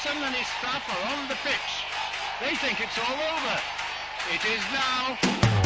Jackson and his staff are on the pitch. They think it's all over. It is now.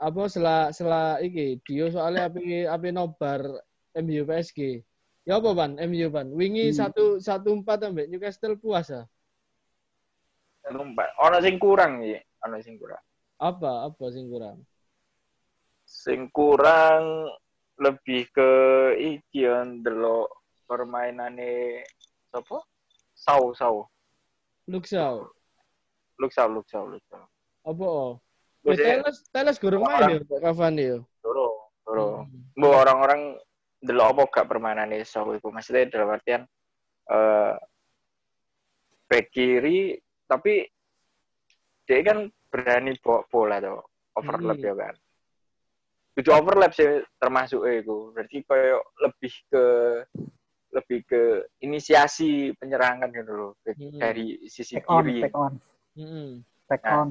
Apa setelah setelah iki Dio soalnya api api nobar MU PSG. Ya apa ban MU ban? Wingi satu satu empat ambek Newcastle puas ah. Numpak. Ono sing kurang ya, ono sing kurang. Apa apa sing kurang? Sing kurang lebih ke iki ya ndelok permainane sapa? Sau sau. Luxau. Luxau luxau luxau. Apa oh? Wis, Eh, Teles Teles gorong main ya Pak Cavani ya. Doro, doro. Hmm. Mbok orang-orang ndelok apa gak permainane Sau iku maksudnya dalam artian eh back kiri tapi dia kan berani bawa bola tuh overlap Hmm. ya kan itu overlap sih termasuk itu berarti kayak lebih ke lebih ke inisiasi penyerangan gitu loh Hmm. dari sisi Back on, kiri back on, Heeh. back Nah. on.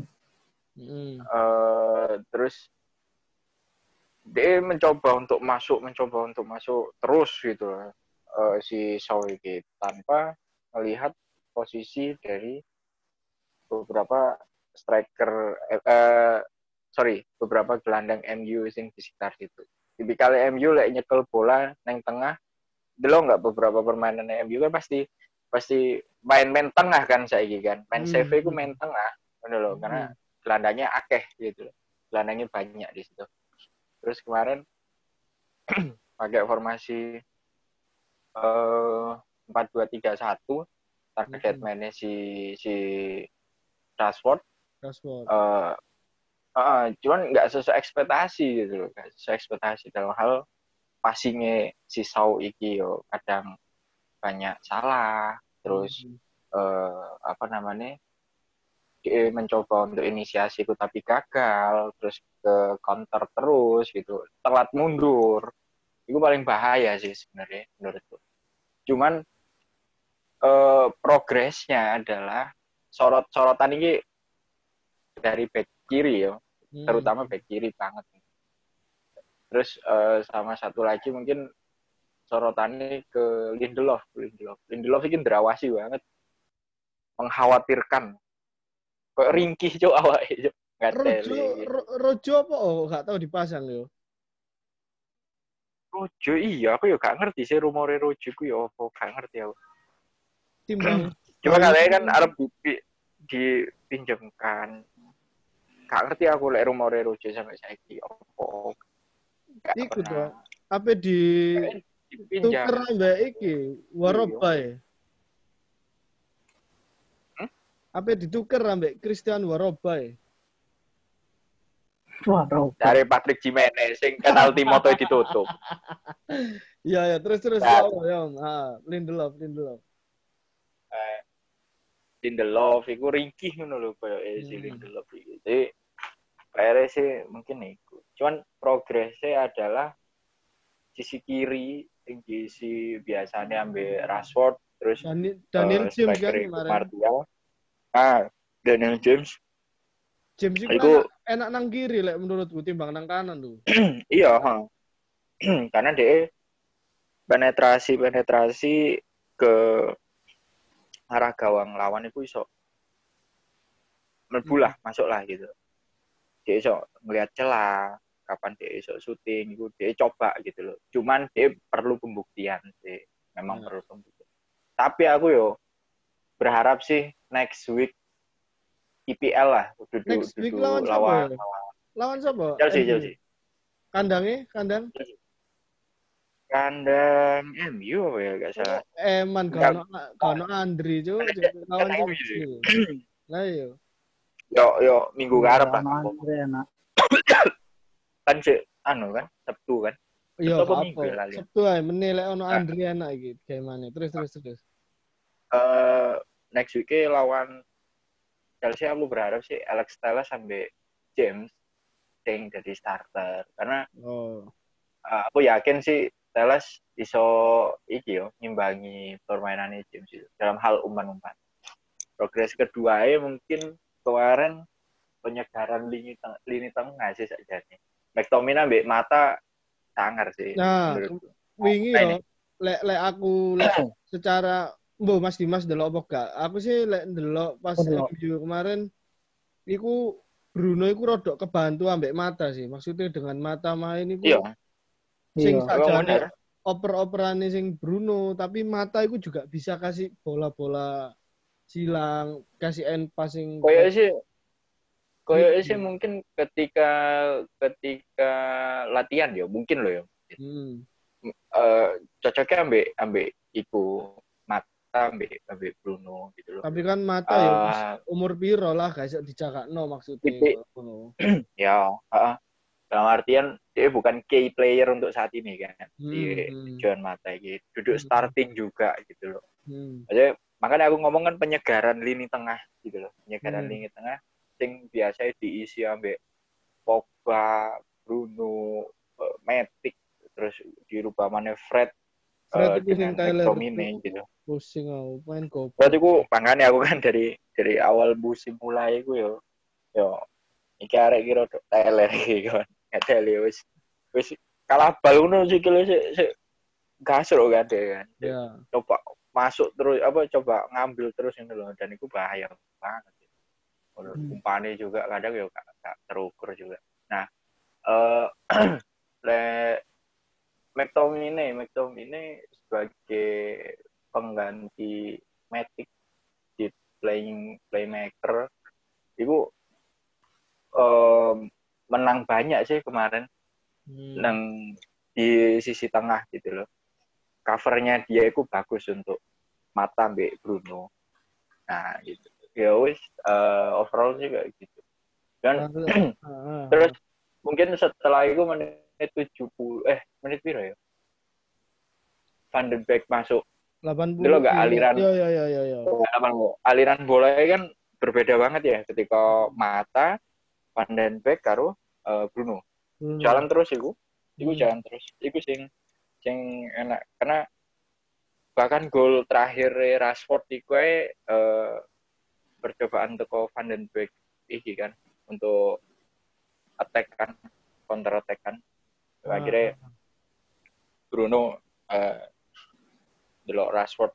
Heeh. Eh, terus dia mencoba untuk masuk mencoba untuk masuk terus gitu eh, si Shaw ini tanpa melihat posisi dari beberapa striker eh, eh, sorry beberapa gelandang MU sing di sekitar situ. Tipikal MU lek nyekel bola neng tengah, delok nggak beberapa permainan MU kan pasti pasti main-main tengah kan saya kan. Main Hmm. CV ku main tengah, ngono loh, karena gelandangnya akeh gitu loh. Gelandangnya banyak di situ. Terus kemarin pakai formasi eh 4-2-3-1 target Mhm. mainnya si si Rashford Rashford. eh eh, cuman nggak sesuai ekspektasi gitu loh nggak sesuai ekspektasi dalam hal passingnya si Sau iki yo kadang banyak salah terus Hmm. eh, apa namanya dia mencoba untuk inisiasi itu tapi gagal terus ke counter terus gitu. Telat mundur. Itu paling bahaya sih sebenarnya menurutku. Cuman eh, progresnya adalah sorot sorotan ini dari back kiri ya. Hmm. terutama back kiri banget. Terus eh, sama satu lagi mungkin sorotannya ke Lindelof. Lindelof. Lindelof ini derawasi banget. Mengkhawatirkan kok ringkih cok awak cok nggak Rojo, Ro- Rojo apa? Oh, gak tahu dipasang yo. Rojo iya aku ya gak ngerti sih rumore Rojo ku ya apa gak ngerti aku Timbang cuma katanya iya. kan Arab di, dipinjamkan gak ngerti aku lek rumore Rojo sampai saiki gak Iku dong. Apa di tuker ambek iki Waroba ya? Hmm? Apa ditukar ambek Christian Waroba ya? Dari Patrick Jimenez sing penalti moto ditutup Iya ya, terus terus Nah. ya, Om, ya. Ah, Lindelof, Lindelof. eh, Lindelof iku ringkih ngono lho koyo eh, si Hmm. Lindelof iki. Jadi PR sih mungkin iku. Cuman progresnya adalah sisi kiri diisi biasanya ambil Rashford terus Dani- Daniel eh, James kan kemarin. Martial. Ah, Daniel James James iku Iku- enak, enak nang kiri lek menurutku timbang nang kanan tuh. iya ha. karena dia penetrasi penetrasi ke arah gawang lawan itu iso mlebu lah masuk lah gitu dia iso ngelihat celah kapan dia iso syuting itu dia coba gitu loh cuman dia perlu pembuktian sih memang Hmm. perlu pembuktian tapi aku yo berharap sih next week IPL lah duduk Next week duduk lawan siapa lawan? Lawan siapa? Chelsea MU. Chelsea Kandangnya, kandang. kandang MU apa ya gak salah Eman kano kano Andri cuy lawan Chelsea. Lah iya. yo yo minggu ngarep lah Sama Andre enak. kan sih anu kan Sabtu kan Iya, apa ya? Sabtu ae menilai ono Ah. Andri enak iki gimana. Terus terus terus. eh next week lawan Chelsea aku berharap sih Alex Telles sampai James yang jadi starter karena Oh. eh, aku yakin sih Telles iso iki yo ngimbangi permainan James itu dalam hal umpan-umpan. Progres kedua ya mungkin kemarin penyegaran lini teng lini tengah sih saja nih. McTominay ambek mata sangar sih. Nah, wingi Nah, yo lek lek aku lek secara Mbok Mas Dimas delok apa gak? Aku sih lek delok pas Oh. MU kemarin iku Bruno iku rodok kebantu ambek mata sih. Maksudnya dengan mata main iku Iya, sing Iya. tak Emang jane bener. oper-operane sing Bruno, tapi mata iku juga bisa kasih bola-bola silang, kasih end passing. Koyo sih koyo Hmm. sih mungkin ketika ketika latihan ya mungkin loh ya. Hmm. Eh cocoknya ambek ambek iku ambek ambek Bruno gitu loh. Tapi kan mata ya Eh, umur piro lah guys dicakakno maksudnya. Titik. Ngono. ya, heeh. dalam artian dia bukan key player untuk saat ini kan. Hmm, Di John Mata gitu. Duduk Hmm. starting juga gitu loh. hmm. Maksudnya, makanya aku ngomong kan penyegaran lini tengah gitu loh. Penyegaran Hmm. lini tengah sing biasa diisi ambek Pogba, Bruno, eh, Matic, terus dirubah mana Fred, Fred eh, Tyler itu. gitu. Pusing aku main. Berarti aku makanya aku kan dari dari awal musim mulai aku yo yo iki arek kira tok Tyler iki kan. Ada wis wis kalah bal ngono sik sik gasro kan deh kan. Ya. Coba masuk terus apa coba ngambil terus ini loh dan itu bahaya banget. Kalau Hmm. umpane juga kadang ya gak, gak terukur juga. Nah, eh le McTominay, McTominay sebagai pengganti Matic di playing playmaker itu em, menang banyak sih kemarin Hmm. nang di sisi tengah gitu loh. Covernya dia itu bagus untuk mata mbak Bruno. Nah gitu. Ya wis eh, overall sih kayak gitu. Dan terus mungkin setelah itu 70 eh menit piro ya? Van den Beek masuk 80. Dulu nggak aliran. Iya iya iya iya. Apa, aliran bola kan berbeda banget ya ketika mata Van den Beek karo eh, Bruno. Hmm. Jalan terus iku. Iku Hmm. jalan terus. Iku sing sing enak karena bahkan gol terakhir Rashford iku ae, eh, percobaan teko Van den Beek iki kan untuk attack kan counter attack kan. Ah. Akhirnya Bruno eh delok Rashford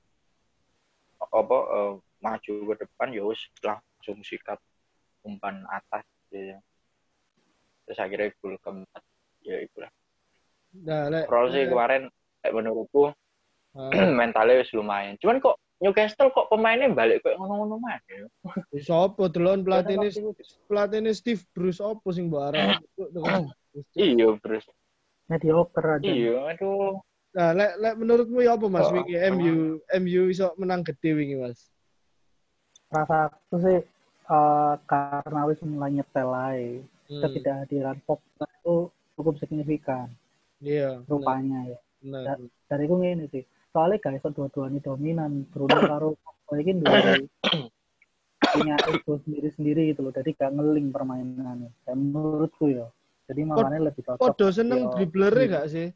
apa eh, maju ke depan ya wis langsung sikat umpan atas ya. Terus akhirnya gol keempat ya itulah. Nah, Overall sih kemarin menurutku ah, mentalnya wis lumayan. Cuman kok Newcastle kok pemainnya balik kayak ngono-ngono mana ya? Sopo delon pelatihnya Waktu itu- pelatihnya Steve Bruce opo sing mbok arep Iya, terus. Mediocre aja. Iya, aduh. Nah, lek lek menurutmu ya apa Mas Oh, wingi MU MU iso menang gede wingi Mas? Rasa aku sih eh, karena wis mulai nyetel aja. Hmm, Ketidakhadiran Pogba itu cukup signifikan Iya, bener, rupanya ya. bener. Dari itu ngene sih. Soalnya guys dua-duanya dominan. Bruno karo Pogba ini dua punya ego sendiri-sendiri gitu loh. Jadi gak ngeling permainannya. Dan menurutku ya. Jadi makanya lebih cocok. Podo seneng Iya. dribbler gak sih?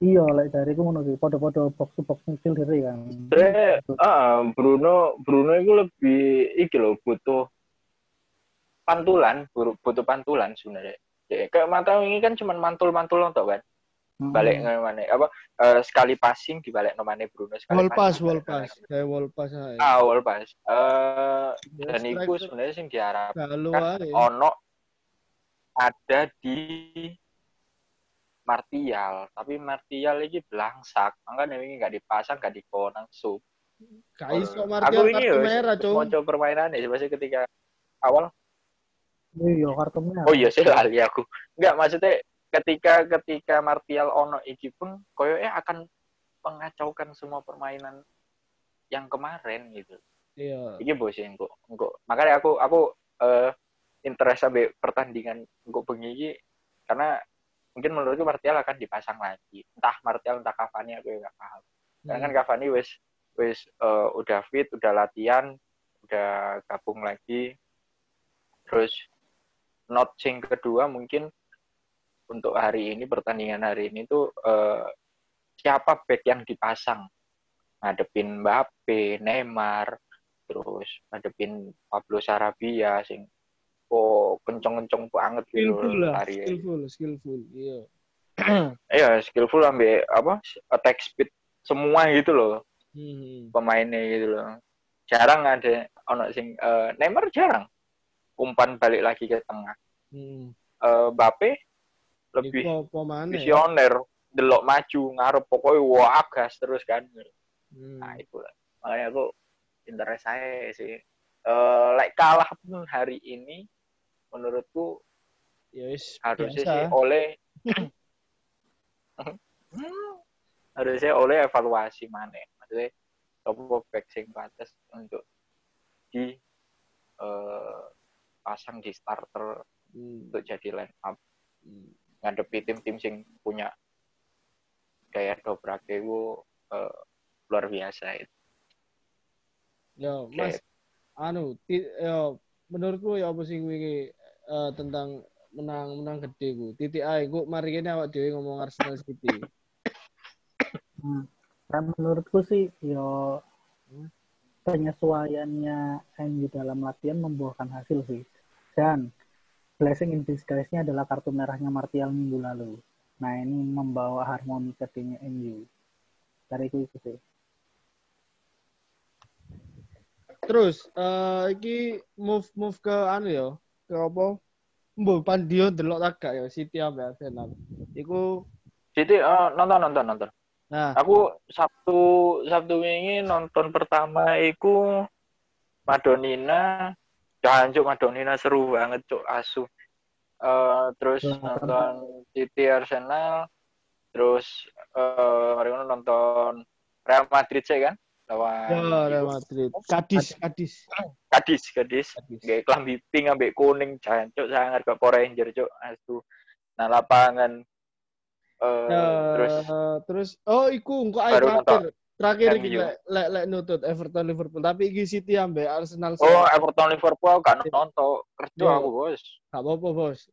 Iya, lek dari itu ngono sih. Podo-podo box to box midfield diri kan. Sebenarnya ah, Bruno Bruno itu lebih iki loh butuh pantulan, butuh pantulan sebenarnya. Ya, kayak mata ini kan cuma mantul-mantul toh kan. Hmm. Balik mana apa eh, sekali passing di balik nomane Bruno sekali Wall pass, passing wall pass. Kayak wall pass aja. Ah, wall pass. Eh Ya, dan itu sebenarnya sing diharap Galu kan ae. ono ada di Martial, tapi Martial ini belangsak, makanya ini nggak dipasang, nggak dikon langsung. Gak iso Aku Martial ini kartu merah, Cung. mau coba permainan ya, maksudnya ketika awal, Iya, kartu merah. oh iya sih lali aku. Nggak, maksudnya ketika ketika Martial ono iki pun, koyoke akan mengacaukan semua permainan yang kemarin gitu. Iya. Iki bos yang kok, kok. Makanya aku aku eh interest sampai pertandingan bengi iki karena mungkin menurutku Martial akan dipasang lagi. Entah Martial entah Cavani aku nggak paham. Karena kan Cavani wis wis eh, udah fit, udah latihan, udah gabung lagi. Terus not sing kedua mungkin untuk hari ini pertandingan hari ini tuh eh, siapa back yang dipasang ngadepin Mbappe, Neymar, terus ngadepin Pablo Sarabia sing oh kenceng-kenceng banget gitu skillful lah, hari ini. skillful, skillful. Iya. Iya, skillful ambil apa attack speed semua gitu loh Hmm. pemainnya gitu loh. Jarang ada ono sing eh, Neymar jarang umpan balik lagi ke tengah. Hmm. Eh Mbappe lebih apa ya? visioner, delok maju ngarep pokoknya wah gas terus kan. Hmm. Nah, itulah. Makanya aku interest saya sih. Eh like kalah pun hari ini menurutku Ya wis harusnya biasa. sih oleh harusnya oleh evaluasi mana maksudnya apa back sing pantes untuk di eh, pasang di starter Hmm. untuk jadi line up Hmm. ngadepi tim-tim sing punya gaya dobrak itu eh, luar biasa itu. Yo, Oke. Mas, anu, ti, yo, menurutku ya apa sih wingi eh, tentang menang menang gede ku. Titik ae ku mari kene awak dhewe ngomong Arsenal City. Hmm. Nah, menurutku sih yo penyesuaiannya MU dalam latihan membuahkan hasil sih. Dan blessing in disguise-nya adalah kartu merahnya Martial minggu lalu. Nah ini membawa harmoni ke timnya MU. Dari itu, itu sih. Terus eh iki move move ke anu ya, apa? Mbok pandio delok tak gak ya City ambek Arsenal. Iku Jadi eh, nonton nonton nonton. nah, Aku Sabtu Sabtu ini nonton pertama iku Madonina. Jangan cuk Madonina seru banget cuk asu. Eh, terus Wah, nonton City Arsenal. Terus eh mari ngono nonton Real Madrid sih kan lawan ya Real Madrid. Kadis, Kadis. Kadis Kadis. Kadis. Kayak klambi pink ambek kuning jancuk sangat ke Power Ranger cuk asu. Nah lapangan eh Ya, terus terus oh iku engko ae Baru terakhir. Terakhir iki lek lek nutut Everton Liverpool, tapi iki City ambek Arsenal. oh Everton Liverpool aku gak nonton kerja aku bos. Gak apa-apa, Bos.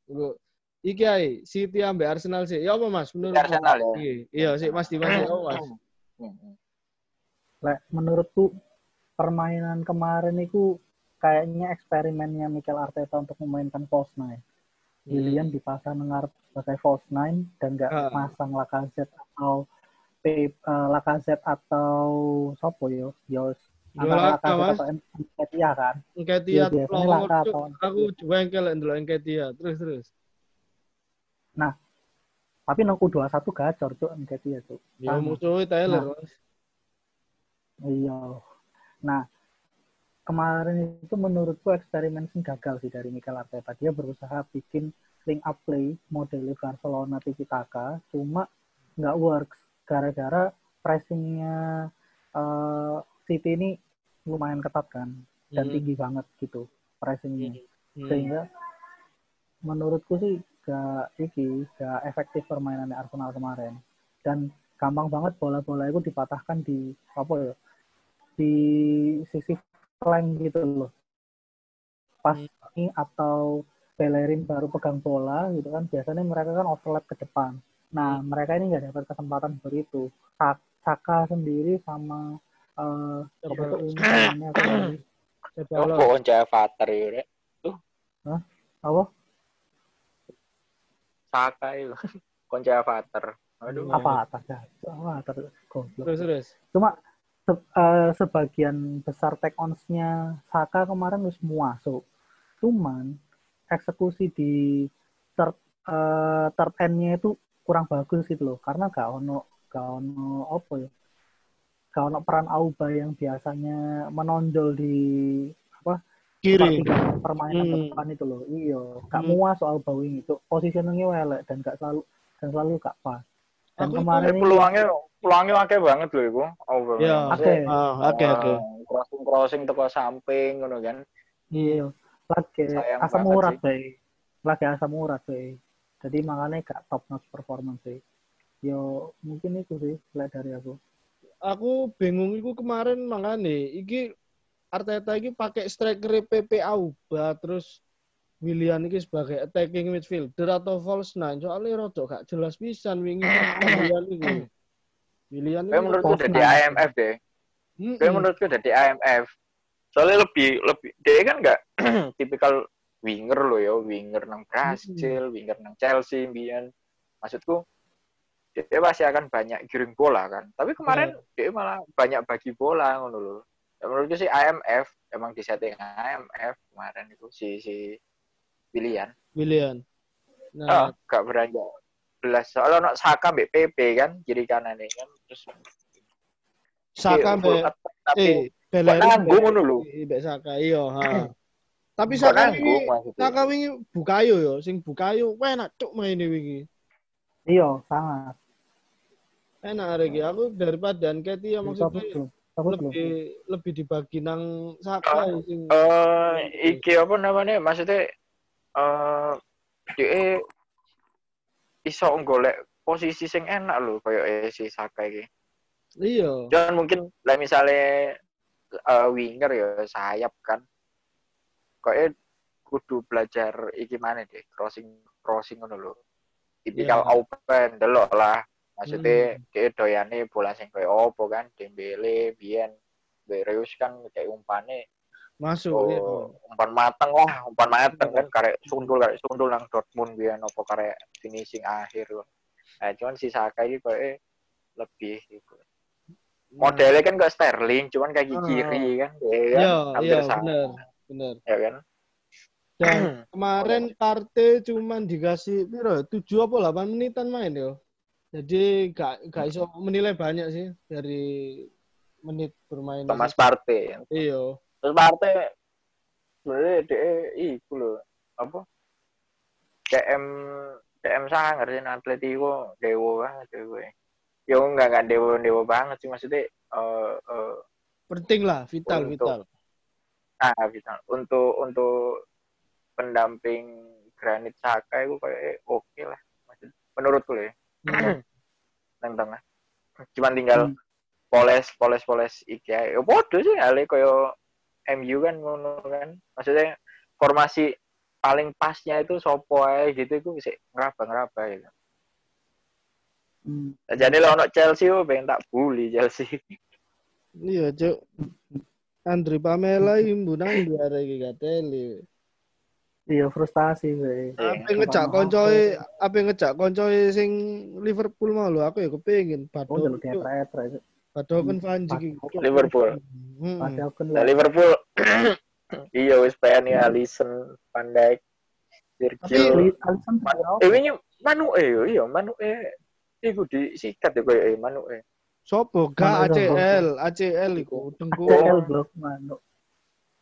Iki ae City ambek Arsenal sih. Ya apa Mas menurut Arsenal ya. Iya, iya sih Mas Dimas ya Mas. Lek, menurutku permainan kemarin itu kayaknya eksperimennya Mikel Arteta untuk memainkan false nine. William dipasang ngarep sebagai false nine dan nggak Ah. pasang Lacazette atau eh, Lacazette atau sopo yo yo antara Lacazette atau Nketiah kan Laka Cuk. atau- aku wengkel lek ndelok Engketia. Terus terus. tapi nongku dua satu gacor tuh Nketiah tuh Ya musuhnya Taylor, Nah. Iya nah kemarin itu menurutku eksperimen gagal sih dari Mikel Arteta. Dia berusaha bikin link up play model Barcelona Tiki Taka cuma nggak works. Gara-gara pressingnya eh, City ini lumayan ketat kan? Dan Hmm. tinggi banget gitu pressingnya. Hmm. sehingga menurutku sih gak iki gak efektif permainannya Arsenal kemarin. Dan gampang banget bola-bola itu dipatahkan di apa ya di sisi flank gitu loh pas ini atau Bellerin baru pegang bola gitu kan biasanya mereka kan overlap ke depan nah mereka ini nggak dapat kesempatan begitu Sa- Saka sendiri sama eh apa tuh ini. Oh, Onca Avatar ya, Rek. Apa? Saka itu. Kunci avatar. Aduh. Hmm. Apa atas? Apa atas goblok. Terus terus. Cuma se- eh, sebagian besar take ons-nya Saka kemarin wis masuk. Cuman eksekusi di third eh, third end-nya itu kurang bagus gitu loh. Karena gak ono gak ono apa ya? Gak ono peran Auba yang biasanya menonjol di apa Kiri. permainan Hmm. depan itu loh. Iya, gak Hmm. muas soal bawing itu. Positioningnya welek dan gak selalu dan selalu gak pas. Dan Aku kemarin ini peluangnya akeh banget loh iku. Oh, Iya. Oke. Oke oke. Crossing crossing teko samping ngono kan. Iya, lagi asam urat sih. Lagi asam urat deh. Jadi makanya gak top notch performance sih. Yo mungkin itu sih lihat dari aku. Aku bingung iku kemarin makane iki Arteta iki pakai striker PP Auba terus Willian iki sebagai attacking midfielder atau false nine soalnya rodok gak jelas pisan wingi Willian iki. Willian Kayak menurutku dari nine. IMF deh. Mm-mm. Kayak menurutku dari IMF. Soalnya lebih lebih dia kan nggak tipikal winger loh ya, winger nang Brasil, winger nang Chelsea, Bian. Maksudku dia pasti akan banyak giring bola kan. Tapi kemarin dia malah banyak bagi bola ngono loh. Ya, menurutku sih IMF emang di setting IMF kemarin itu si si pilihan. Ah, Nah, gak beranjak. Soalnya nak Saka mbek PP kan kiri kanan kan terus Saka mbek attack, tapi eh Bellerin nanggung ngono lho. mbek Saka iya ha. Tapi Kok Saka wingi maksudnya. Saka wingi bukayo yo, sing bukayo enak cuk maine wingi. Iya, sangat. Enak hari ini. Aku daripada Nketi ya Bagus maksudnya lebih lebih dibagi nang Saka ya, sing eh iki apa namanya maksudnya eh dia iso golek posisi sing enak lho kayak si Saka iki. iya. Jangan mungkin lah misalnya eh, winger ya sayap kan. Kayak kudu belajar iki mana deh crossing crossing ngono lho. Tipikal Ya. open delok lah. Maksudnya Hmm. dia doyane bola sing kayak opo kan Dembele, Bien, Bereus kan kayak umpane Masuk Oh, ya. umpan mateng lah, umpan mateng kan karek sundul karek sundul nang Dortmund biyen apa karek finishing akhir. Nah, cuman si Saka ini kayak lebih gitu. Modelnya kan gak Sterling, cuman kaki Ah. kiri kan, ya kan? Iya, Hampir iya sama, benar. Benar. ya kan? Dan kemarin Partey cuman dikasih piro? 7 apa 8 menitan main yo. Jadi gak gak iso menilai banyak sih dari menit bermain. Thomas Partey. Iya. Terus Partey sebenarnya dia iku lho, apa? DM DM sangar sih Atletico dewa banget ya gue. Ya enggak enggak dewa dewa banget sih maksudnya eh eh, Penting lah, vital, Untuk- vital. ah bisa untuk untuk pendamping Granit Saka itu kayak oke lah Maksud, menurutku ya nang tengah cuman tinggal Hmm. poles poles poles iki ya podo sih ale koyo MU kan ngono kan maksudnya formasi paling pasnya itu sopo ae gitu itu bisa ngeraba-ngeraba gitu. Hmm. Jadi lo ono Chelsea oh, pengen tak bully Chelsea. Iya, Cuk. Andri Pamela imbu nang biar iki gateli. Iya, frustasi sih. Apa ngejak koncoe, apa ngejak koncoe sing Liverpool mau lho, aku ya kepengin Oh, jalur kayak Bado kan Van. Liverpool. Hmm. Padahal kan Nah, Liverpool iya wis pengen ya Alisson, Van Dijk, Virgil. Eh wingi Manu eh yo, iya Manu eh iku disikat ya koyo eh Manu eh. Sopo? Ga ACL, ACL iku dengkul. ACL blok manuk.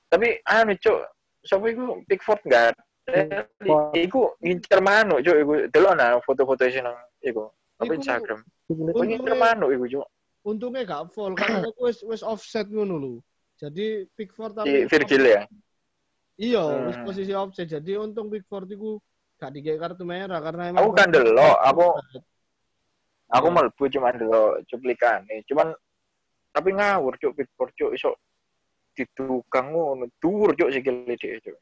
Tapi anu cuk, sapa iku Pickford enggak ada. Iku ngincer Manu cuk iku delok nah foto-foto sing nang iku apa Instagram. Iku ngincer Manu iku cuk. Untungnya gak full karena aku wis wis offset ngono lho. Jadi Pickford Si Virgil ya. Iya, Hmm. wis posisi offset. Jadi untung Pickford iku gak dikek kartu merah karena Aku kan delok, aku aku Iya. mlebu cuma delok cuplikane. Cuman tapi ngawur cuk Pickford cuk iso ditukang ngono. Dhuwur cuk sikile dhek cuk.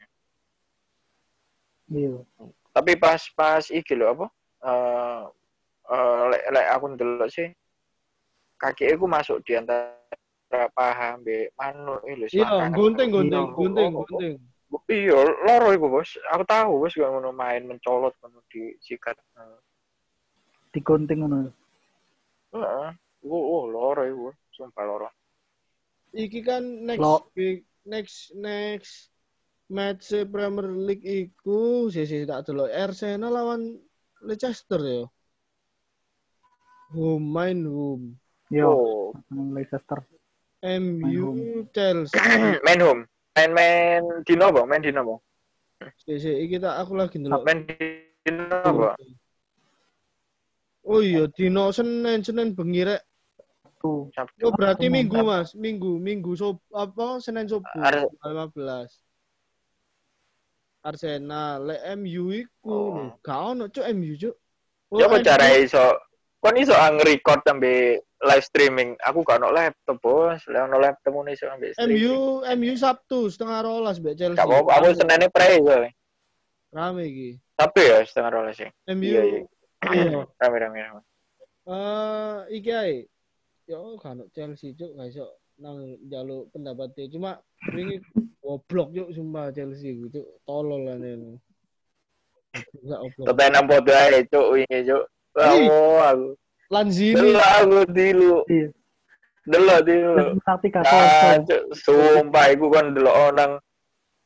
Iya. Tapi pas pas iki lho apa? Eh eh, lek lek aku ndelok sih kaki aku masuk di antara paha mbek manuk iki lho Iya, gunting gunting Iya. gunting Oh, oh, oh. gunting. Iya, loro iku, Bos. Aku tahu, Bos, gak ngono main mencolot ngono di sikat. Digunting ngono. Heeh. Iku oh loro iku, sumpah loro. Iki kan next Lo- week, next next match Premier League iku sisi tak delok Arsenal lawan Leicester ya. Home main home. Yo, Oh, Leicester. MU Chelsea. main home. Main-main dino, Bang, main dino, Bang. Sisi iki tak aku lagi ndelok. Main dino, Bang. Oh iya, dino Senin, Senin bengi rek. Oh berarti minggu mas, minggu, minggu sob apa Senin subuh Ar- tanggal 15. Arsenal, le MU iku Oh. Gak ono cuk MU cuk. Oh, Ya apa MU cara iso kon iso nge-record sampe live streaming. Aku gak ono laptop, Bos. Lah ono laptop ngono iso ambil. MU MU Sabtu setengah rolas mbek Chelsea. Gak apa-apa, aku senene pre soalnya. Rame iki. Tapi ya setengah rolas sih. MU Iya, iya. Rame rame rame. Eh iki ae. Yo kan ono Chelsea cuk gak iso nang jaluk pendapatnya cuma wingi goblok cuk sumpah Chelsea cuk tolol lah nih. Gak goblok. Tottenham podo ae cuk wingi cuk. Ih. Oh, aku. Lanzini Delok aku dilu. Iya. Delok. Menang tiga Ah, kosong. sumpah iku kan delok nang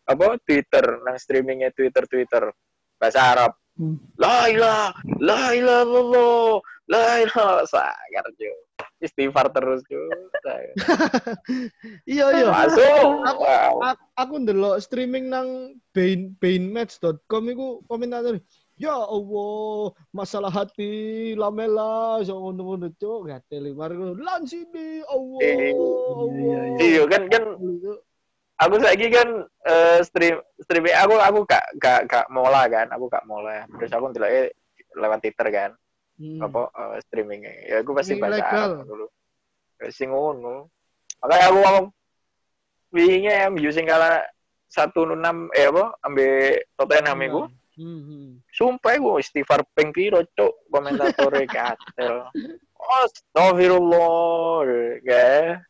apa Twitter, nang streamingnya Twitter Twitter bahasa Arab. Hmm. La ilah, la ilah illallah, la sangar cuk. Istighfar terus. Sangar. Iya iya. Masuk. Aku, aku, aku ndelok streaming nang bain bainmatch.com iku komentator Ya Allah, masalah hati lamela so ngono-ngono cuk gatel mari lan sini Allah. Eh, Allah. iya, Iya kan kan aku saiki kan eh, stream streaming aku aku gak gak gak mola kan, aku gak mola. Terus aku ndelok lewat Twitter kan, Hmm. apa eh, streamingnya. Ya aku pasti baca. Arab dulu. Ya, Sing ngono. Makanya aku ngomong wingi MU sing kalah 1-6 eh apa ambe Tottenham iku. Hmm, hmm. Sumpah iku istighfar ping piro cuk komentatore katel. Astagfirullah. Ya.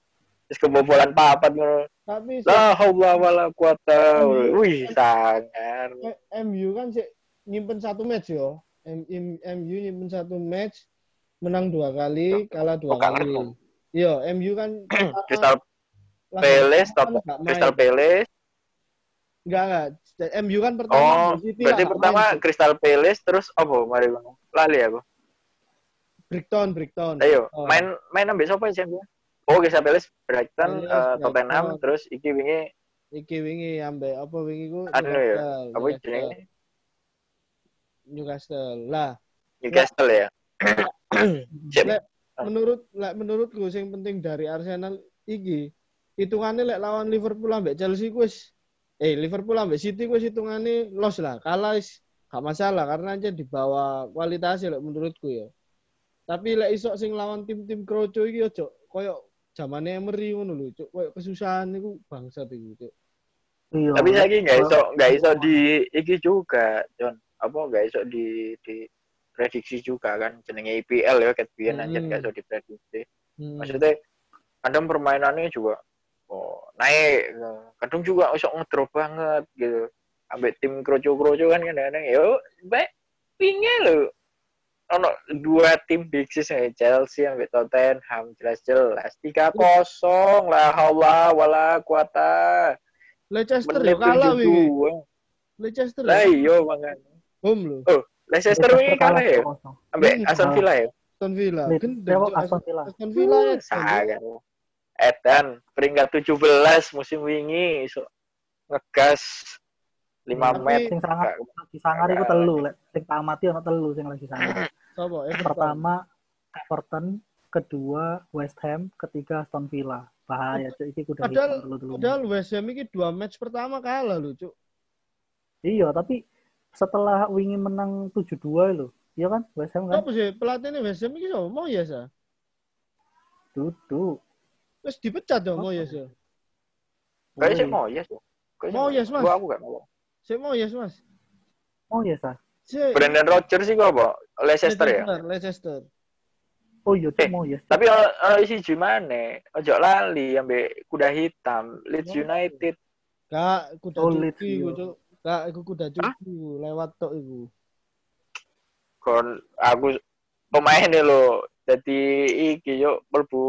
Terus kebobolan papat ngono. Tapi La haula wala quwata. Wih, sangar. eh, MU kan sih nyimpen satu match yo. MU nyimpen satu match menang dua kali, kalah dua Oh, kali. Iya, MU kan Crystal Palace, kan. Crystal Palace. Enggak, enggak. MU kan pertama Oh, City berarti lah, pertama main. Crystal Palace terus apa mari ngono. Lali aku. Brighton, Brighton. Ayo, Oh. main main ambil sapa sih aku? Oh, Crystal Palace, Brighton, Palace, eh, Tottenham, terus iki wingi Iki wingi ambek apa wingi ku? Anu ya, apa Newcastle. jenenge? Newcastle. Lah, Newcastle ya. Lek menurut lek menurutku sing penting dari Arsenal iki hitungannya lek lawan Liverpool ambek Chelsea ku wis eh Liverpool ambek City ku wis hitungane loss lah. Kalah gak masalah karena aja di bawah kualitasnya menurutku ya. Tapi lek isok sing lawan tim-tim kroco iki ojo koyo zamane Emery ngono lho, cuk. Koyo kesusahan iku bangsat iku, cuk. Iya. Tapi saya nggak iso nggak iso di iki juga, John. Apa nggak iso di di prediksi juga kan jenenge IPL ya ket biyen anjir Hmm. nggak iso diprediksi. Hmm. Maksudnya kadang permainannya juga oh, naik, kadang juga iso ngedrop banget gitu. Ambek tim kroco-kroco kan kadang-kadang yo baik pinge lho. Ono dua tim big six ya Chelsea ambek Tottenham jelas-jelas 3-0 la haula wala quwata. Leicester Menit yo kalah. 72. Leicester Lah yo iya mangan. home lho. Leicester wingi kalah ya ambek Hmm, Aston Villa ya. Aston Villa. Cuk, Aston Villa. Aston Villa ya. Edan peringkat 17 musim wingi iso ngegas 5 Tapi- met. Sing sangat lagi sangar iku telu lek sing tak amati ono telu sing lagi sangar. Sopo? Everton. Pertama Everton, kedua West Ham, ketiga Aston Villa. Bahaya cuk iki kudu Padahal-. Padahal West Ham ini dua match pertama kalah lho, Cuk. Iya, tapi setelah wingi menang 7-2 lho. Iya kan? West Ham kan Apa sih pelatihnya West Ham ini siapa? Mau ya, Sa? duduk. Terus dipecat dong, mau ya? Kayaknya sih mau ya. Kayaknya Mau yes, Mas. Gua aku gak mau. Saya mau ya, Mas. Oh iya sah. Saya Brandon Rodgers sih gua apa? Leicester ya. Leicester. Oh iya Eh, mau yes. Tapi ono isi gimana? Ojo lali ambek kuda hitam, Leeds Oh. United Kak, kuda Oh, cuci iku, iya. Kak, iku kuda cuci lewat tok iku. kon aku pemain nih lo jadi iki yuk mlebu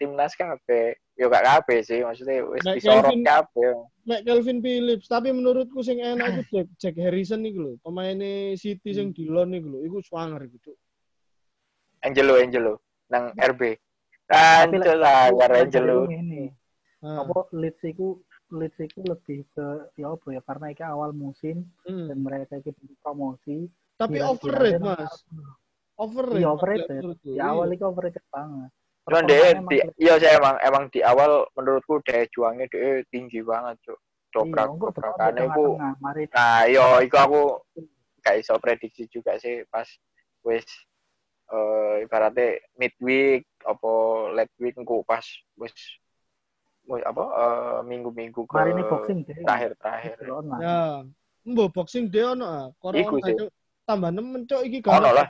timnas kabeh. Yo gak kabeh sih maksudnya wis disorot kabeh. Mek Kelvin Phillips, tapi menurutku sing enak iku Jack, Jack Harrison iku lho, pemainnya City sing di Lon iku lho, iku swanger iku, Cuk. Angelo Angelo nang RB Tapi Anjir lah Angelo. ini Nah, apa Leeds iku Leeds iku lebih ke ya apa ya karena iki awal musim hmm. dan mereka iki promosi Tapi overrated, Mas. Overrated. Iya, overrated. di Iya. awal iki overrated banget. cuman dia Performanya di emang iya saya emang emang di awal menurutku daya juangnya dia tinggi banget cuk iya, dobrak dobrakannya itu mari nah yo iku aku gak iso prediksi juga sih pas wis eh ibaratnya midweek apa late week engko pas wis wis apa eh, minggu-minggu ke mari ini boxing deh. terakhir-terakhir. Ya. Mbok boxing day ono ah. Corona tambah nemen cuk iki gak ono- lah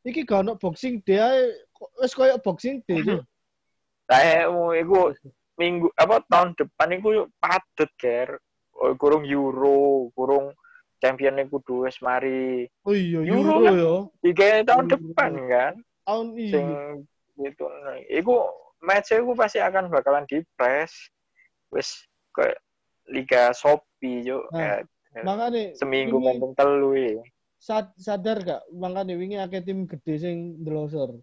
Iki gak ono boxing day kok wis koyo boxing day, Cuk. saya mau iku minggu apa tahun depan iku padet ger Oh, kurung euro kurung champion iku kudu wis mari Oh iya, Euro Euro kan? ya. tiga tahun Euro. depan kan Tahun sing iya. gitu iku match iku pasti akan bakalan di press wis ke Liga Shopee yo Nah, kayak Makane seminggu main telu iki. Sad- sadar gak makane wingi akeh tim gede sing ndelosor.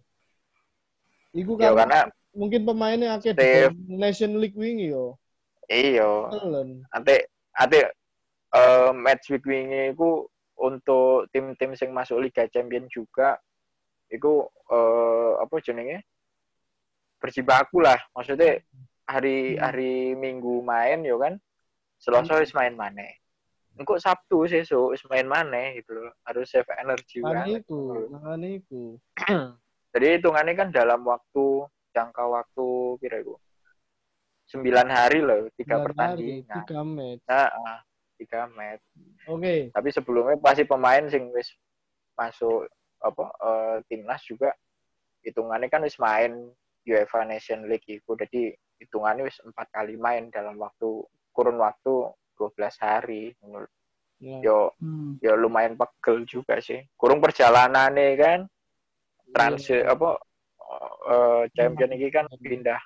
Iku ya kan karena mungkin pemainnya akeh Nation League wingi yo. iya Telen. ate ate eh, match week wingi iku untuk tim-tim sing masuk Liga Champion juga iku eh, apa jenenge berjibaku lah maksudnya hari Hmm. hari Minggu main yo kan Selasa wis main maneh engko Sabtu sesuk wis main maneh gitu loh. Harus save energi iku, makane iku. jadi hitungannya kan dalam waktu jangka waktu kira iku. Sembilan hari loh tiga pertandingan. Tiga match. nah, ah, tiga match. Oke. tapi sebelumnya pasti pemain sing wis masuk apa eh, timnas juga. Hitungannya kan wis main UEFA Nation League itu jadi hitungannya wis empat kali main dalam waktu kurun waktu 12 hari menurut Ya. yo Hmm. ya lumayan pegel juga sih kurung perjalanannya kan transit Iya. apa eh, champion ini kan pindah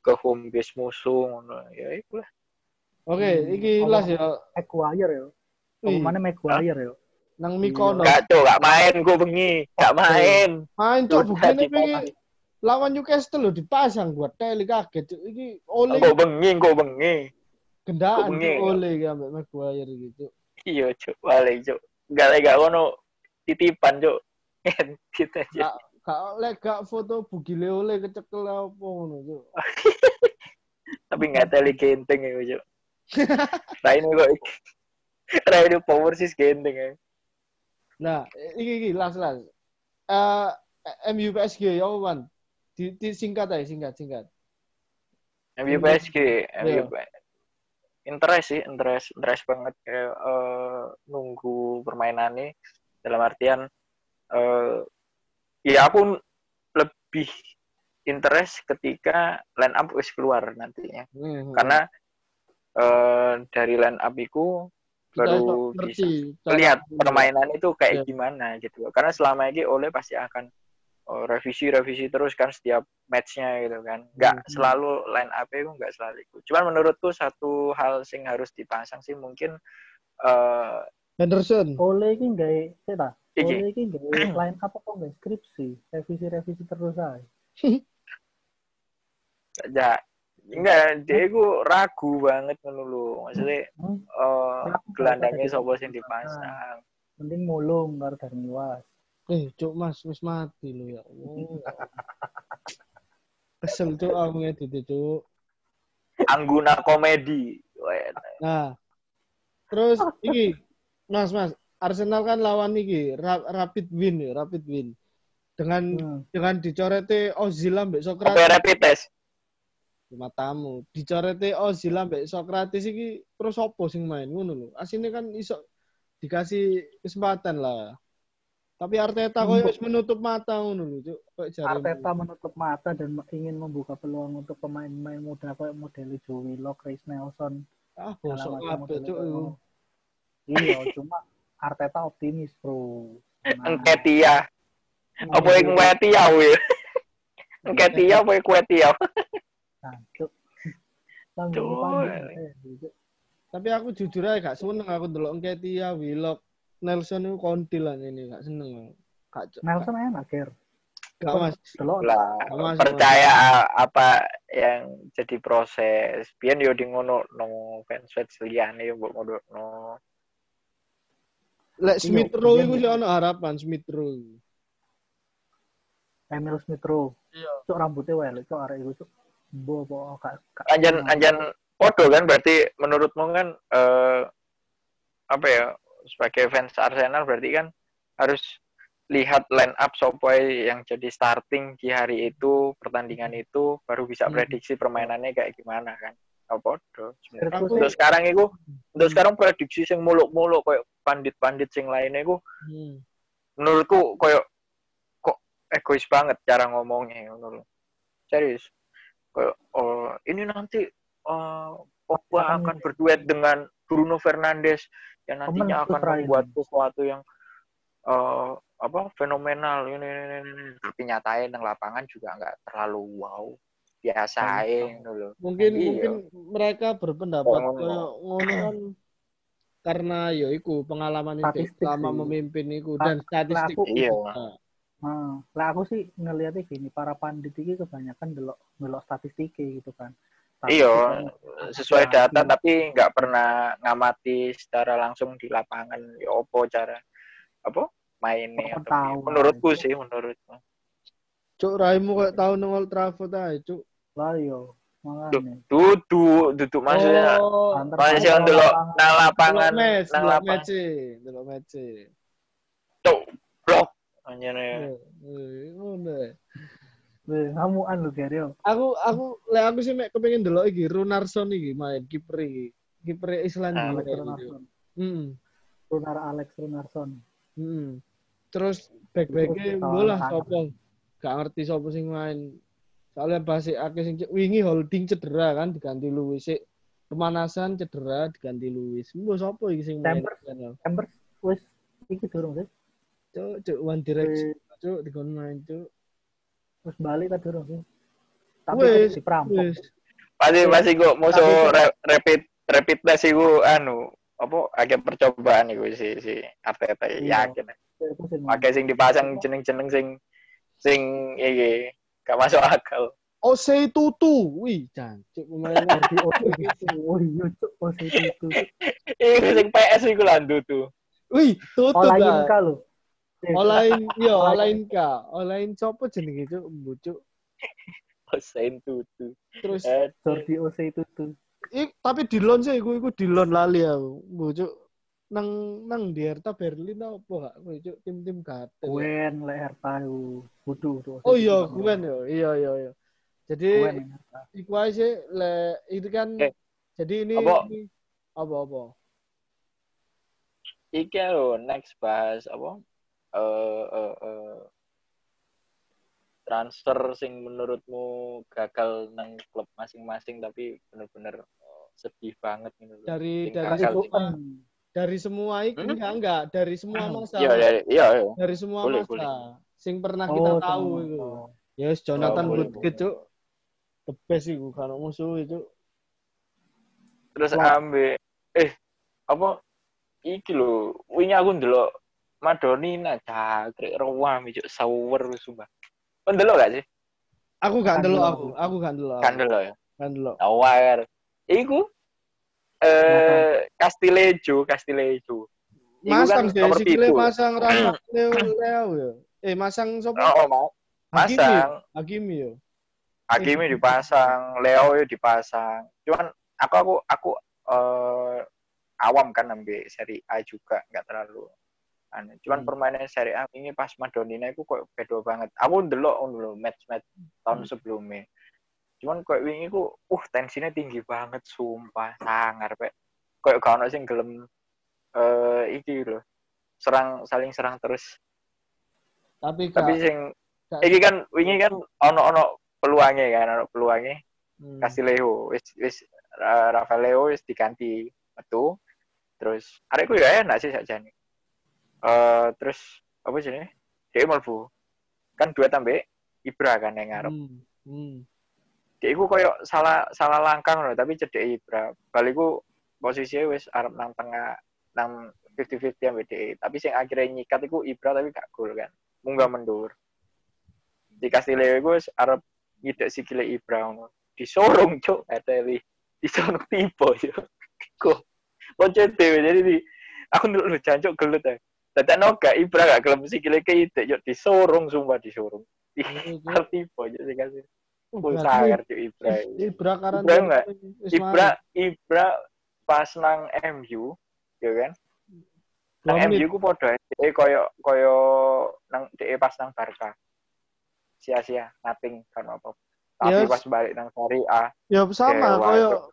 ke home base musuh ngono. ya itu lah Oke, Hmm. iki las ya. Maguire ya. Pemainnya Maguire ya. nang Mikono. gak tuh gak main gue bengi gak main Main cok buktinya dipasang. pengen lawan Newcastle lho dipasang buat teli kaget. Iki oleh gue bengi gue bengi gendaan oleh ya ambek Maguire gitu. iya cuk balik cuk gak lagi gak ngono titipan cuk gitu aja Gak gak lek gak foto bugile oleh kecekel apa ngono cuk. tapi nggak teli genteng ya cuk nah ini kok ini power sih genteng ya Nah, iki iki las las. Eh MU PSG ya Wan. Di, di singkat aja singkat singkat. MU PSG Iya. MU interest sih interest interest banget kayak eh, nunggu permainannya dalam artian eh ya aku lebih interest ketika line up wis keluar nantinya Hmm. karena eh dari line up itu baru bisa lihat permainan itu kayak Iya. gimana gitu karena selama ini oleh pasti akan oh, revisi revisi terus kan setiap matchnya gitu kan nggak Hmm. selalu line up itu nggak selalu ikut cuman menurutku satu hal sing harus dipasang sih mungkin eh Henderson. Oleh iki gawe saya Iki. Oleh iki gawe line up apa gawe skripsi, revisi-revisi terus aja. ya enggak dia itu ragu banget ngono lho maksudnya Hmm. eh Ragu gelandangnya sopo sing dipasang Mending mulung karo Darmiwas. Eh, cuk Mas, wis mati lo ya. Kesel cuk aku ngedit cuk. Angguna komedi Nah, terus iki Mas Mas, Arsenal kan lawan iki Ra- Rapid Win ya, Rapid Win. Dengan Hmm. dengan dicorete Ozil ambek apa Sokrates rapid test matamu. Dicorete Ozil ambek Sokrates iki terus opo sing main ngono lho. Asine kan iso dikasih kesempatan lah. Tapi Arteta koyo wis menutup mata ngono lho. Arteta menutup mata dan ingin membuka peluang untuk pemain-pemain muda kayak model Joe Willock, Chris Nelson Ah, bosok macam kabeh cuk. Iya, cuma Arteta optimis, Bro. Nah, Engketia. Apa yang Engketia wih? Engketia apa yang cuk. Langsung Cuk. pandang, eh, cuk. Tapi aku jujur aja gak seneng aku ndelok Nketiah, Willock, Nelson itu kontil lah ini gak seneng. cuk. Nelson enak, Ger. Gak mas. Lah, Mas, percaya apa yang jadi proses. Biyen yo di ngono no fans fans liyane yo mbok ngono no. Lek Iya, Smith Rowe iya. iku sih ono harapan Smith Rowe. Emil Smith Rowe. Iya. Cuk rambutnya welek, cuk arek iku, cuk. Bo, bo, gak- Anjan anjan podo kan berarti menurutmu kan eh apa ya sebagai fans Arsenal berarti kan harus lihat line up sopoy yang jadi starting di hari itu pertandingan itu baru bisa Hmm. prediksi permainannya kayak gimana kan podo. Aku untuk sekarang itu untuk sekarang prediksi sing muluk-muluk kayak pandit-pandit sing lainnya itu Hmm. menurutku kayak kok egois banget cara ngomongnya lho. Serius. Kayak oh ini nanti eh, Pogba akan berduet dengan Bruno Fernandes yang nantinya Temen akan membuat sesuatu yang eh, apa fenomenal ini, ini, ini, tapi nyatanya nang lapangan juga nggak terlalu wow biasa aja ngono lho. Mungkin Iya. mungkin mereka berpendapat Oh, ngono. kayak ngono kan karena ya iku pengalaman itu Statistik selama sih. memimpin iku Lah- dan statistik lah aku- Iya. juga. Nah, lah aku sih ngelihatnya gini, para pandit ini kebanyakan delok delok statistiknya gitu kan. Iya, sesuai ada data tapi nggak pernah ngamati secara langsung di lapangan. Ya opo cara apa mainnya atau tahu, menurutku sih menurutku. Cuk raimu kayak tahun nang Old Trafford aja, cuk. Lah yo, makanya. duduk duduk maksudnya. Oh, maksudnya antar delok lapangan. nang lapangan nang lapangan. Match, delok match. cuk blok. Anjene Iya, iya, ngono ngamuan lu Gerio. Aku aku lek aku sih mek kepengin delok iki Runarson iki main kiper iki. Kiper Islandia. Alex iki. Runarson. Hmm. Runar Alex Runarson. Hmm. Terus back-backnya bola kawan-kawan. sopo? Gak ngerti sopo sing main. Soalnya basi akeh sing wingi holding cedera kan diganti Luis. Sik pemanasan cedera diganti Luis. Mbok sopo iki sing main? Chambers. Embers wis iki durung sih. Cuk, cuk One Direction, cuk dikon main, cuk. Terus balik kan durung sih. Tapi Wis, diperampok. Wis. masih masih kok musuh Tapi- re- rapid rapid test iku anu apa agak percobaan iku si si Arteta Iya. yakin sih, pakai sing dipasang jeneng-jeneng sing sing iki gak masuk akal Osei Tutu. Wih, jancuk pemain Di. Oh iya, cuk. Oh, itu itu. Iku sing PS iku lah tuh. Wih, Tutu Olain lah. Eh, Olain, yo, Olain. olain ka. Olain sopo jenenge cuk, mbucuk. Hussein tutu. Terus Eh, Jordi OC itu tuh. Ik, tapi di loan sih, iku, iku di loan lali aku. Bujuk nang nang di Hertha Berlin apa gak? Bujuk tim-tim gatel. Gwen le Herta yo. Kudu tuh. Oh iya, Gwen yo. Iya iya iya. Jadi Herta. iku aja sih le itu kan Eh, jadi ini apa? ini- apa apa? iki lho next bahas apa? Eh eh eh, transfer sing menurutmu gagal nang klub masing-masing tapi bener-bener sedih banget gitu loh. Dari Sing dari semua, dari semua itu Hmm? enggak enggak dari semua masa. Iya, dari iya, iya. Dari semua Boleh, masa. boleh. Sing pernah kita Oh, tahu sama. itu. Oh. Yes, Jonathan Oh, Woodgate, Cuk. The best iku kalau musuh itu. Terus ambil eh apa iki lho, wingi aku ndelok Madonina cakrik ruam ijo sawer sumpah. Kon ndelok gak sih? Aku gak Kan delok. aku, aku gak ndelok. Kan ndelok ya. Kan ndelok. Awar. Iku eh Castilejo, Castilejo. Iku Masang kan nomor sikile masang Rafa Leo Leo ya. Eh masang sopo? Oh, mau masang. Hakimi yo. Hakimi dipasang, Leo ya dipasang. Cuman aku aku aku eh awam kan ambil seri A juga nggak terlalu aneh. Cuman Hmm. permainan seri A ini pas Madonina itu kok beda banget. Aku ndelok dulu match match tahun Hmm. sebelumnya. Cuman kok wingi ku uh tensinya tinggi banget sumpah sangar pek. Kok gak ono sing gelem eh iki lho. Serang saling serang terus. Tapi Tapi gak, sing gak- iki kan wingi kan ono ono peluangnya kan ono peluangnya hmm. Casileo wis wis Ra- Rafael Leo wis diganti metu. Terus arekku ya enak sih sakjane. Eh terus apa sih ini? Dia mlebu. Kan dua tambah Ibra kan yang ngarep. Hmm. Hmm. Dia iku koyo salah salah langkah ngono tapi cedek Ibra. Baliku posisinya wis arep nang tengah nang 50-50 ambek DE. Tapi sing akhirnya nyikat iku Ibra tapi gak gol kan. Munggah mendur. Di Castileo iku wis arep nyidek sikile Ibra. Disorong cuk Eteli. Disorong tipe yo. Kok Lonce dhewe jadi di aku ndelok lu jancuk gelut ae. Dadak noga Ibra gak gelem sikile keidek yo disorong sumpah disorong. Tipe yo sing kasih. Sangar cuk Ibra. Ibra karan Ibra enggak? Ibra. Ibra pas nang MU ya kan nang MU ku padha eh koyo koyo nang DE pas nang Barca sia-sia nothing kan apa tapi Yes. pas balik nang Serie A Ya sama koyo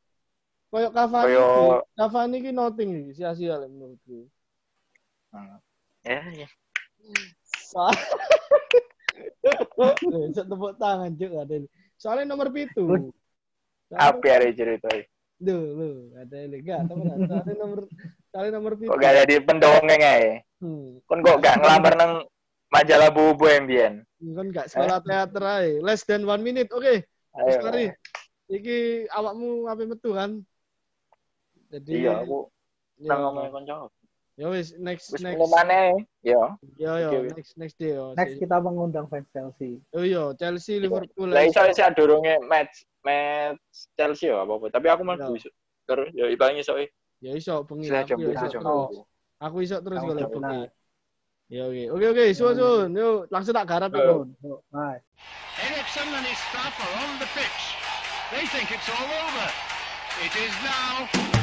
koyo Cavani. Koyo-. Cavani ki nothing sia-sia menurutku. hmm. Ya ya Sa- Bisa tepuk tangan juga ada. Soalnya nomor pitu. apa ya cerita Duh, lu ada ini enggak teman. Soalnya nomor soalnya nomor pitu. kok gak jadi pendongeng aja Hmm. kon kok gak ngelamar nang majalah bubu mbien Kan enggak sekolah teater aja. Less than one minute. Oke. ayo Sorry. Iki awakmu apa metu kan? Jadi iya aku ya, nang ngomongin konco ya wis next wis next. ya Yo yo Oke, wis. next next day yo. Next kita mengundang fans Chelsea. Oh iya, Chelsea Liverpool. Lah iso iso durunge match match Chelsea ya apa apa. Tapi aku mlebu Ya. iso. Terus ya ibaratnya iso eh. Ya iso bengi. Aku jam ya tujuh iso. Aku iso terus jam bengi. Ya oke. Oke oke, sun sun. Yuk langsung tak garap yuk, bye. And his staff are on the pitch. They think it's all over. It is now.